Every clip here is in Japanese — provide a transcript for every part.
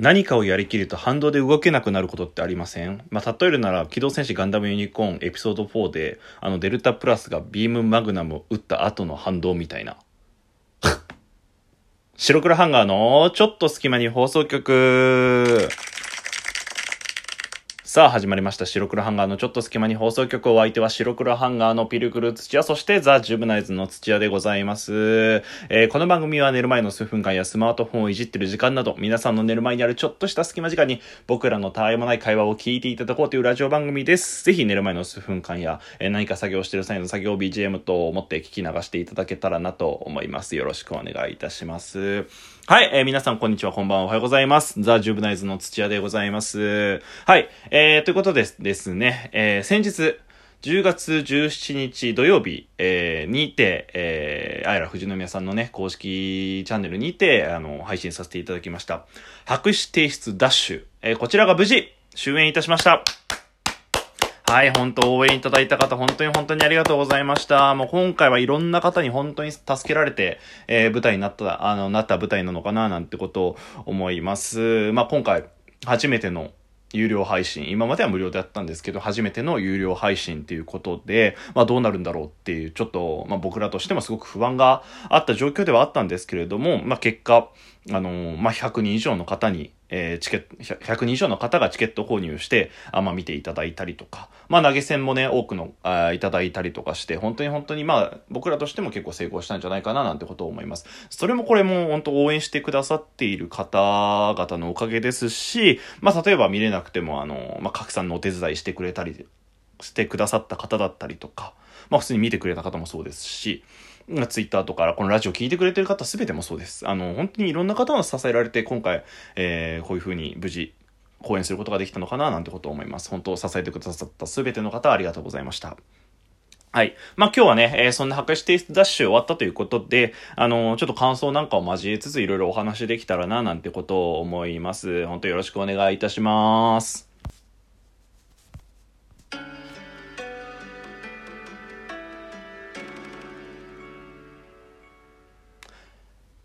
何かをやりきると反動で動けなくなることってありません？まあ、例えるなら、機動戦士ガンダムユニコーンエピソード4で、あの、デルタプラスがビームマグナムを撃った後の反動みたいな。白黒ハンガーのちょっと隙間に放送局。さあ始まりました。白黒ハンガーのちょっと隙間に放送局お相手は白黒ハンガーのピルクル土屋そしてザ・ジュブナイズの土屋でございます、えー、この番組は寝る前の数分間やスマートフォンをいじってる時間など皆さんの寝る前にあるちょっとした隙間時間に僕らのたわいもない会話を聞いていただこうというラジオ番組です。ぜひ寝る前の数分間や、えー、何か作業してる際の作業 BGM と思って聞き流していただけたらなと思います。よろしくお願いいたします。はい、えー、皆さんこんにちは、こんばんは、おはようございます。ザ・ジュブナイズの土屋でございます。はい、えー、ということですですね、えー、先日、10月17日土曜日、えー、にて、えー、あやら富士宮さんのね、公式チャンネルにて、あの、配信させていただきました。白紙提出ダッシュ。えー、こちらが無事、終演いたしました。はい、本当応援いただいた方、本当に本当にありがとうございました。もう今回はいろんな方に本当に助けられて、えー、舞台になった、あの、なった舞台なのかな、なんてことを思います。まあ、今回、初めての有料配信、今までは無料でやったんですけど、初めての有料配信っていうことで、まあどうなるんだろうっていう、ちょっと、まあ僕らとしてもすごく不安があった状況ではあったんですけれども、まあ結果、あのー、まあ100人以上の方に、えー、チケット、100人以上の方がチケット購入して、あまあ見ていただいたりとか、まあ投げ銭もね、多くの、あいただいたりとかして、本当に本当にまあ僕らとしても結構成功したんじゃないかななんてことを思います。それもこれも本当応援してくださっている方々のおかげですし、まあ例えば見れなくてもあの、まあ拡散のお手伝いしてくれたり、してくださった方だったりとか、まあ普通に見てくれた方もそうですし、ツイッターとか、このラジオ聞いてくれてる方すべてもそうです。あの、本当にいろんな方が支えられて、今回、えー、こういうふうに無事、講演することができたのかな、なんてことを思います。本当、支えてくださったすべての方、ありがとうございました。はい。まあ、今日はね、えー、そんな白紙提出ダッシュ終わったということで、あのー、ちょっと感想なんかを交えつついろいろお話できたらな、なんてことを思います。本当よろしくお願いいたします。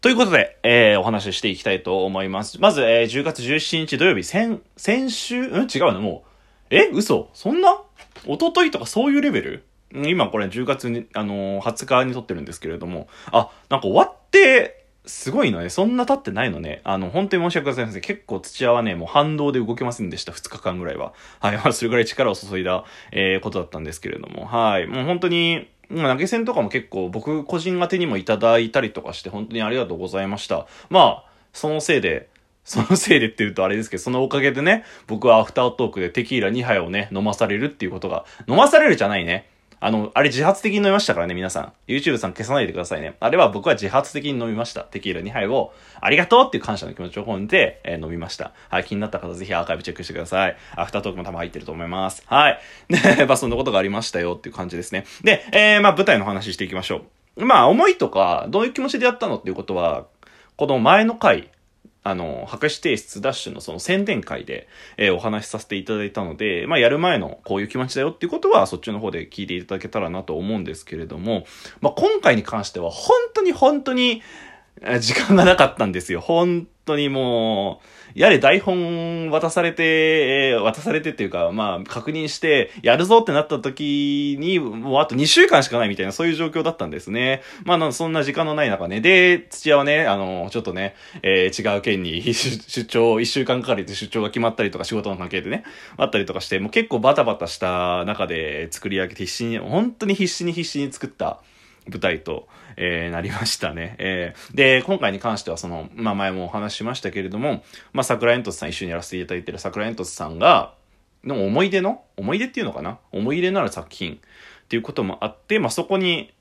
ということで、えー、お話ししていきたいと思います。まず、えー、10月17日土曜日、先、先週、うん？違うの？もう。え？嘘？そんな？一昨日とかそういうレベル？今これ10月に、あのー、20日に撮ってるんですけれども、あ、なんか終わって、すごいのね。そんな経ってないのね。あの、本当に申し訳ございません。結構土屋はね、もう反動で動けませんでした。2日間ぐらいは。はい。まあ、それぐらい力を注いだ、えー、ことだったんですけれども。はい。もう本当に、投げ銭とかも結構僕個人宛てにもいただいたりとかして本当にありがとうございました。まあ、そのせいで、そのせいでって言うとあれですけど、そのおかげでね、僕はアフタートークでテキーラ2杯をね、飲まされるっていうことが、飲まされるじゃないね。あの、あれ自発的に飲みましたからね、皆さん。YouTube さん消さないでくださいね。あれは僕は自発的に飲みました。テキーラ2杯を、ありがとうっていう感謝の気持ちを込めて、えー、飲みました。はい、気になった方ぜひアーカイブチェックしてください。アフタートークも多分入ってると思います。はい。で、まあそんなことがありましたよっていう感じですね。で、えー、まあ舞台の話していきましょう。まあ思いとか、どういう気持ちでやったのっていうことは、この前の回、あの、博士提出ダッシュのその宣伝会で、えー、お話しさせていただいたので、まあ、やる前のこういう気持ちだよっていうことは、そっちの方で聞いていただけたらなと思うんですけれども、まあ、今回に関しては、本当に本当に、時間がなかったんですよ。本当にもう、やれ台本渡されて、渡されてっていうか、まあ、確認して、やるぞってなった時に、もうあと2週間しかないみたいな、そういう状況だったんですね。まあ、そんな時間のない中ね。で、土屋はね、あの、ちょっとね、えー、違う県に 出張、1週間かかりで出張が決まったりとか、仕事の関係でね、あったりとかして、もう結構バタバタした中で作り上げて必死に、本当に必死に必死に作った舞台と、えー、なりましたね。えー、で、今回に関してはその、まあ前もお話ししましたけれども、まあ桜煙突さん一緒にやらせていただいてる桜煙突さんが、の思い出の思い出っていうのかな？思い入れのある作品っていうこともあって、まあそこに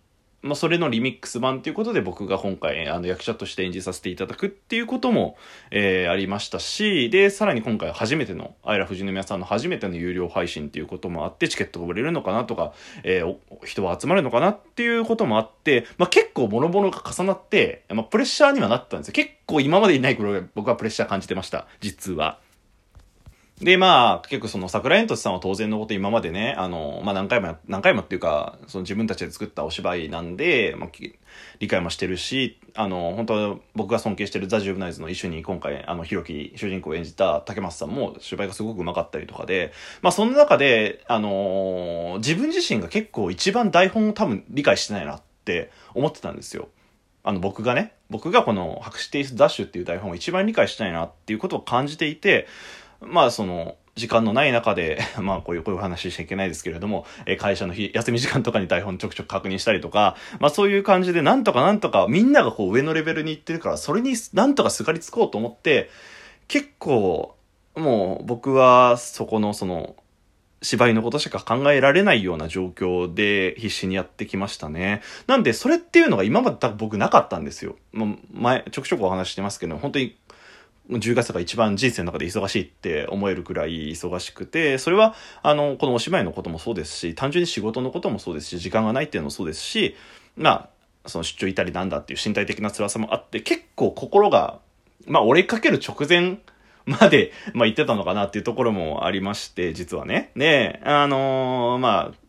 まあ、それのリミックス版ということで僕が今回、あの、役者として演じさせていただくっていうことも、えー、ありましたし、で、さらに今回初めての、アイラ富士宮さんの初めての有料配信っていうこともあって、チケットが売れるのかなとか、えー、人は集まるのかなっていうこともあって、まあ、結構ボロボロが重なって、まあ、プレッシャーにはなったんですよ。結構今までにない頃僕はプレッシャー感じてました。実は。で、まあ、結構その桜煙突さんは当然のこと今までね、あの、まあ何回も、何回もっていうか、その自分たちで作ったお芝居なんで、まあ、理解もしてるし、あの、本当は僕が尊敬してるザ・ジュブナイズの一緒に今回、あの、ひろき主人公を演じた竹松さんも芝居がすごく上手かったりとかで、まあその中で、あの自分自身が結構一番台本を多分理解してないなって思ってたんですよ。あの僕がね、僕がこの白紙テイスダッシュっていう台本を一番理解したいなっていうことを感じていて、まあその、時間のない中で、まあこういう、こういう話しちゃいけないですけれども、え会社の日、休み時間とかに台本ちょくちょく確認したりとか、まあそういう感じでなんとかなんとかみんながこう上のレベルに行ってるから、それになんとかすがりつこうと思って、結構、もう僕はそこのその、芝居のことしか考えられないような状況で必死にやってきましたね。なんで、それっていうのが今まで多分僕なかったんですよ。もう前、ちょくちょくお話してますけど、本当に10月が一番人生の中で忙しいって思えるくらい忙しくて、それは、あの、このお芝居のこともそうですし、単純に仕事のこともそうですし、時間がないっていうのもそうですし、まあ、その出張いたりなんだっていう身体的な辛さもあって、結構心が、まあ、折れかける直前まで、まあ、言ってたのかなっていうところもありまして、実はね。で、あのー、まあ、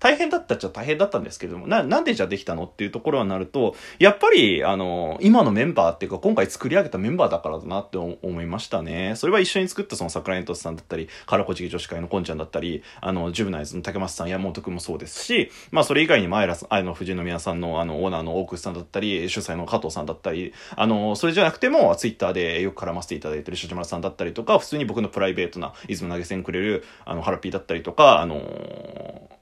大変だったっちゃ大変だったんですけども、な、なんでじゃできたのっていうところになると、やっぱり、あの、今のメンバーっていうか、今回作り上げたメンバーだからだなって思いましたね。それは一緒に作ったその桜井トスさんだったり、カラコチギ女子会のコンちゃんだったり、あの、ジュブナイズの竹松さん、山本くんもそうですし、まあ、それ以外にも、あら、あの、藤宮さんの、あの、オーナーの大楠さんだったり、主催の加藤さんだったり、あの、それじゃなくても、ツイッターでよく絡ませていただいてる吉村さんだったりとか、普通に僕のプライベートな、出雲投げ銭くれる、あの、ハラピーだったりとか、あの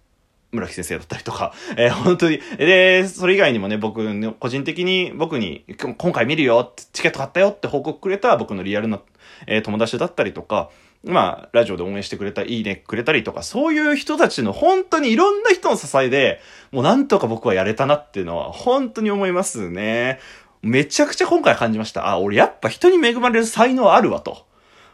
村木先生だったりとか、えー、本当に、で、それ以外にもね、僕の、個人的に僕に、今回見るよチケット買ったよって報告くれた僕のリアルな、えー、友達だったりとか、まあ、ラジオで応援してくれた、いいねくれたりとか、そういう人たちの本当にいろんな人の支えで、もうなんとか僕はやれたなっていうのは、本当に思いますね。めちゃくちゃ今回感じました。あ、俺やっぱ人に恵まれる才能あるわと。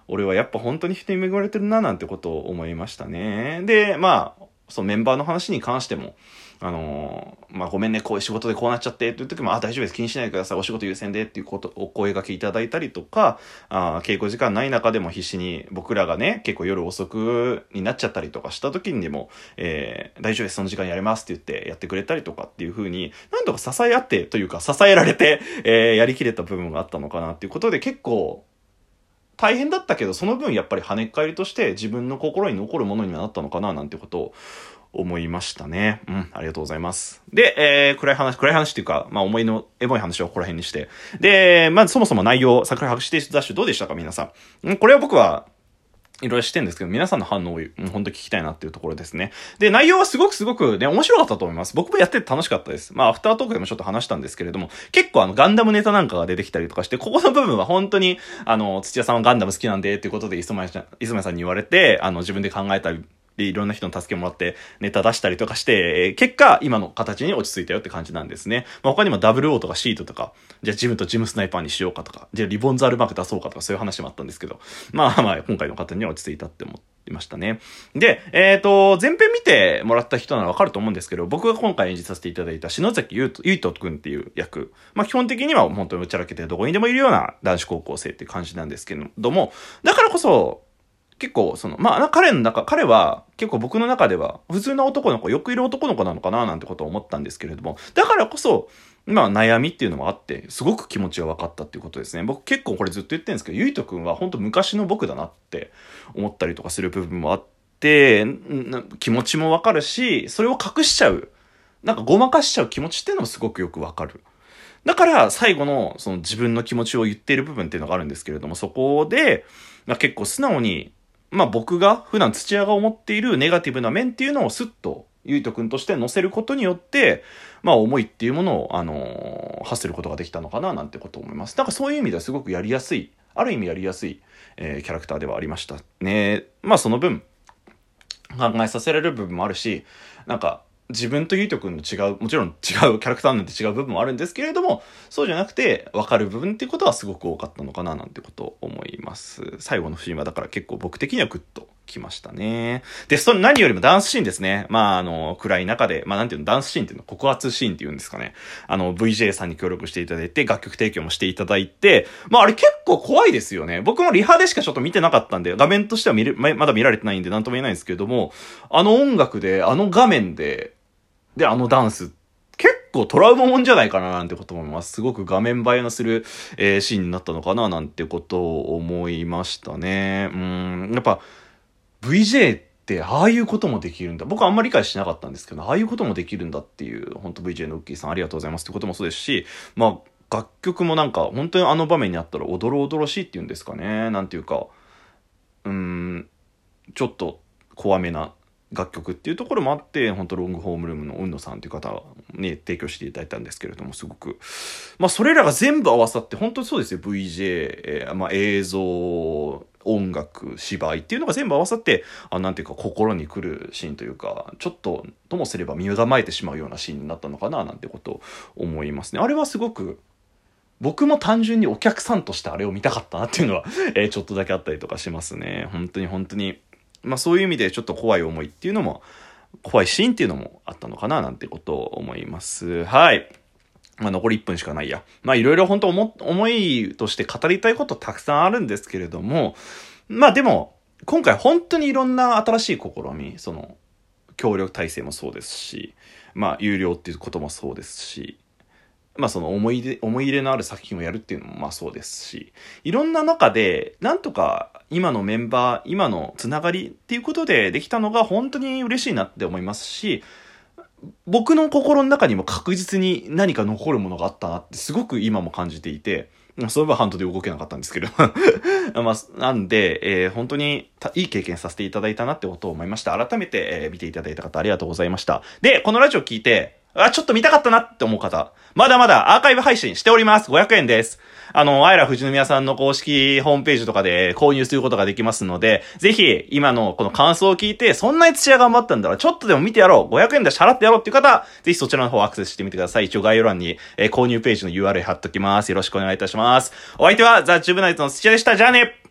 俺はやっぱ本当に人に恵まれてるななんてことを思いましたね。で、まあ、そのメンバーの話に関しても、あのー、まあ、ごめんね、こういう仕事でこうなっちゃってっていう時も、あ、大丈夫です、気にしないでください、お仕事優先でっていうこと、お声掛けいただいたりとか、あ稽古時間ない中でも必死に僕らがね、結構夜遅くになっちゃったりとかした時にでも、えー、大丈夫です、その時間やれますって言ってやってくれたりとかっていう風に、なんとか支え合ってというか、支えられて、えー、やりきれた部分があったのかなっていうことで結構、大変だったけど、その分やっぱり跳ね返りとして自分の心に残るものにはなったのかななんてことを思いましたね。うん、ありがとうございます。で、えー、暗い話、暗い話っていうか、まあ思いのエモい話をここら辺にして。で、まずそもそも内容、桜白紙提出ダッシュどうでしたか皆さん。んこれは僕は、いろいろしてんですけど、皆さんの反応を本当聞きたいなっていうところですね。で、内容はすごくすごくね、面白かったと思います。僕もやってて楽しかったです。まあ、アフタートークでもちょっと話したんですけれども、結構あの、ガンダムネタなんかが出てきたりとかして、ここの部分は本当に、あの、土屋さんはガンダム好きなんで、っていうことで、磯前さん、磯前さんに言われて、あの、自分で考えたり、で、いろんな人の助けもらってネタ出したりとかして、えー、結果、今の形に落ち着いたよって感じなんですね。まあ、他にも WO とかシートとか、じゃあジムとジムスナイパーにしようかとか、じゃあリボンザールマーク出そうかとか、そういう話もあったんですけど、まあまあ、今回の方には落ち着いたって思いましたね。で、えっ、ー、と、前編見てもらった人ならわかると思うんですけど、僕が今回演じさせていただいた篠崎ゆいとくんっていう役、まあ基本的には本当にうちゃらけてどこにでもいるような男子高校生って感じなんですけども、だからこそ、結構、その、まあ、彼の中、彼は結構僕の中では普通の男の子、よくいる男の子なのかななんてことを思ったんですけれども、だからこそ、まあ悩みっていうのもあって、すごく気持ちが分かったっていうことですね。僕結構これずっと言ってるんですけど、ゆいとくんは本当昔の僕だなって思ったりとかする部分もあって、気持ちも分かるし、それを隠しちゃう、なんかごまかしちゃう気持ちっていうのもすごくよく分かる。だから最後のその自分の気持ちを言っている部分っていうのがあるんですけれども、そこで、まあ、結構素直にまあ僕が普段土屋が思っているネガティブな面っていうのをスッとゆいとくんとして載せることによって、まあ思いっていうものを、あのー、発することができたのかななんてことを思います。なんかそういう意味ではすごくやりやすい、ある意味やりやすい、えー、キャラクターではありましたね。まあその分、考えさせられる部分もあるし、なんか、自分とゆいとくんの違う、もちろん違うキャラクターなんて違う部分もあるんですけれども、そうじゃなくて分かる部分っていうことはすごく多かったのかななんてことを思います。最後のシーンはだから結構僕的にはグッときましたね。で、その何よりもダンスシーンですね。まあ、あの、暗い中で、まあ、なんていうの、ダンスシーンっていうの、告発シーンっていうんですかね。あの、VJ さんに協力していただいて、楽曲提供もしていただいて、まあ、あれ結構怖いですよね。僕もリハでしかちょっと見てなかったんで、画面としては見れ、ままだ見られてないんで、なんとも言えないんですけれども、あの音楽で、あの画面で、で、あのダンス結構トラウマもんじゃないかななんてことも思います。すごく画面映えのする、えー、シーンになったのかななんてことを思いましたね。うん、やっぱ、VJ ってああいうこともできるんだ。僕はあんまり理解しなかったんですけど、ああいうこともできるんだっていう、本当 VJ のウッキーさんありがとうございますってこともそうですし、まあ、楽曲もなんか、本当にあの場面にあったら、おどろおどろしいっていうんですかね。なんていうか、うん、ちょっと怖めな楽曲っていうところもあって、本当ロングホームルームの運野さんという方に提供していただいたんですけれども、すごく。まあ、それらが全部合わさって、本当にそうですよ。VJ、えー、まあ、映像、音楽、芝居っていうのが全部合わさって、あなんていうか心に来るシーンというか、ちょっとともすれば身を構えてしまうようなシーンになったのかななんてことを思いますね。あれはすごく、僕も単純にお客さんとしてあれを見たかったなっていうのは、えー、ちょっとだけあったりとかしますね。本当に本当に。まあそういう意味でちょっと怖い思いっていうのも、怖いシーンっていうのもあったのかななんてことを思います。はい。まあ残り1分しかないや。まあいろいろ本当思、思いとして語りたいことたくさんあるんですけれども、まあでも、今回本当にいろんな新しい試み、その、協力体制もそうですし、まあ有料っていうこともそうですし、まあその思い出、思い入れのある作品をやるっていうのもまあそうですし、いろんな中で、なんとか今のメンバー、今のつながりっていうことでできたのが本当に嬉しいなって思いますし、僕の心の中にも確実に何か残るものがあったなってすごく今も感じていて、そういえばハントで動けなかったんですけど まあ、なんで、えー、本当にいい経験させていただいたなってことを思いました。改めて、えー、見ていただいた方ありがとうございました。で、このラジオ聞いて、あ、ちょっと見たかったなって思う方、まだまだアーカイブ配信しております。500円です。あの、アイラ富士宮さんの公式ホームページとかで購入することができますので、ぜひ、今のこの感想を聞いて、そんなに土屋頑張ったんだら、ちょっとでも見てやろう。500円で払ってやろうっていう方、ぜひそちらの方アクセスしてみてください。一応概要欄に、えー、購入ページの URL 貼っときます。よろしくお願いいたします。お相手は、ザ・チューブナイトの土屋でした。じゃあね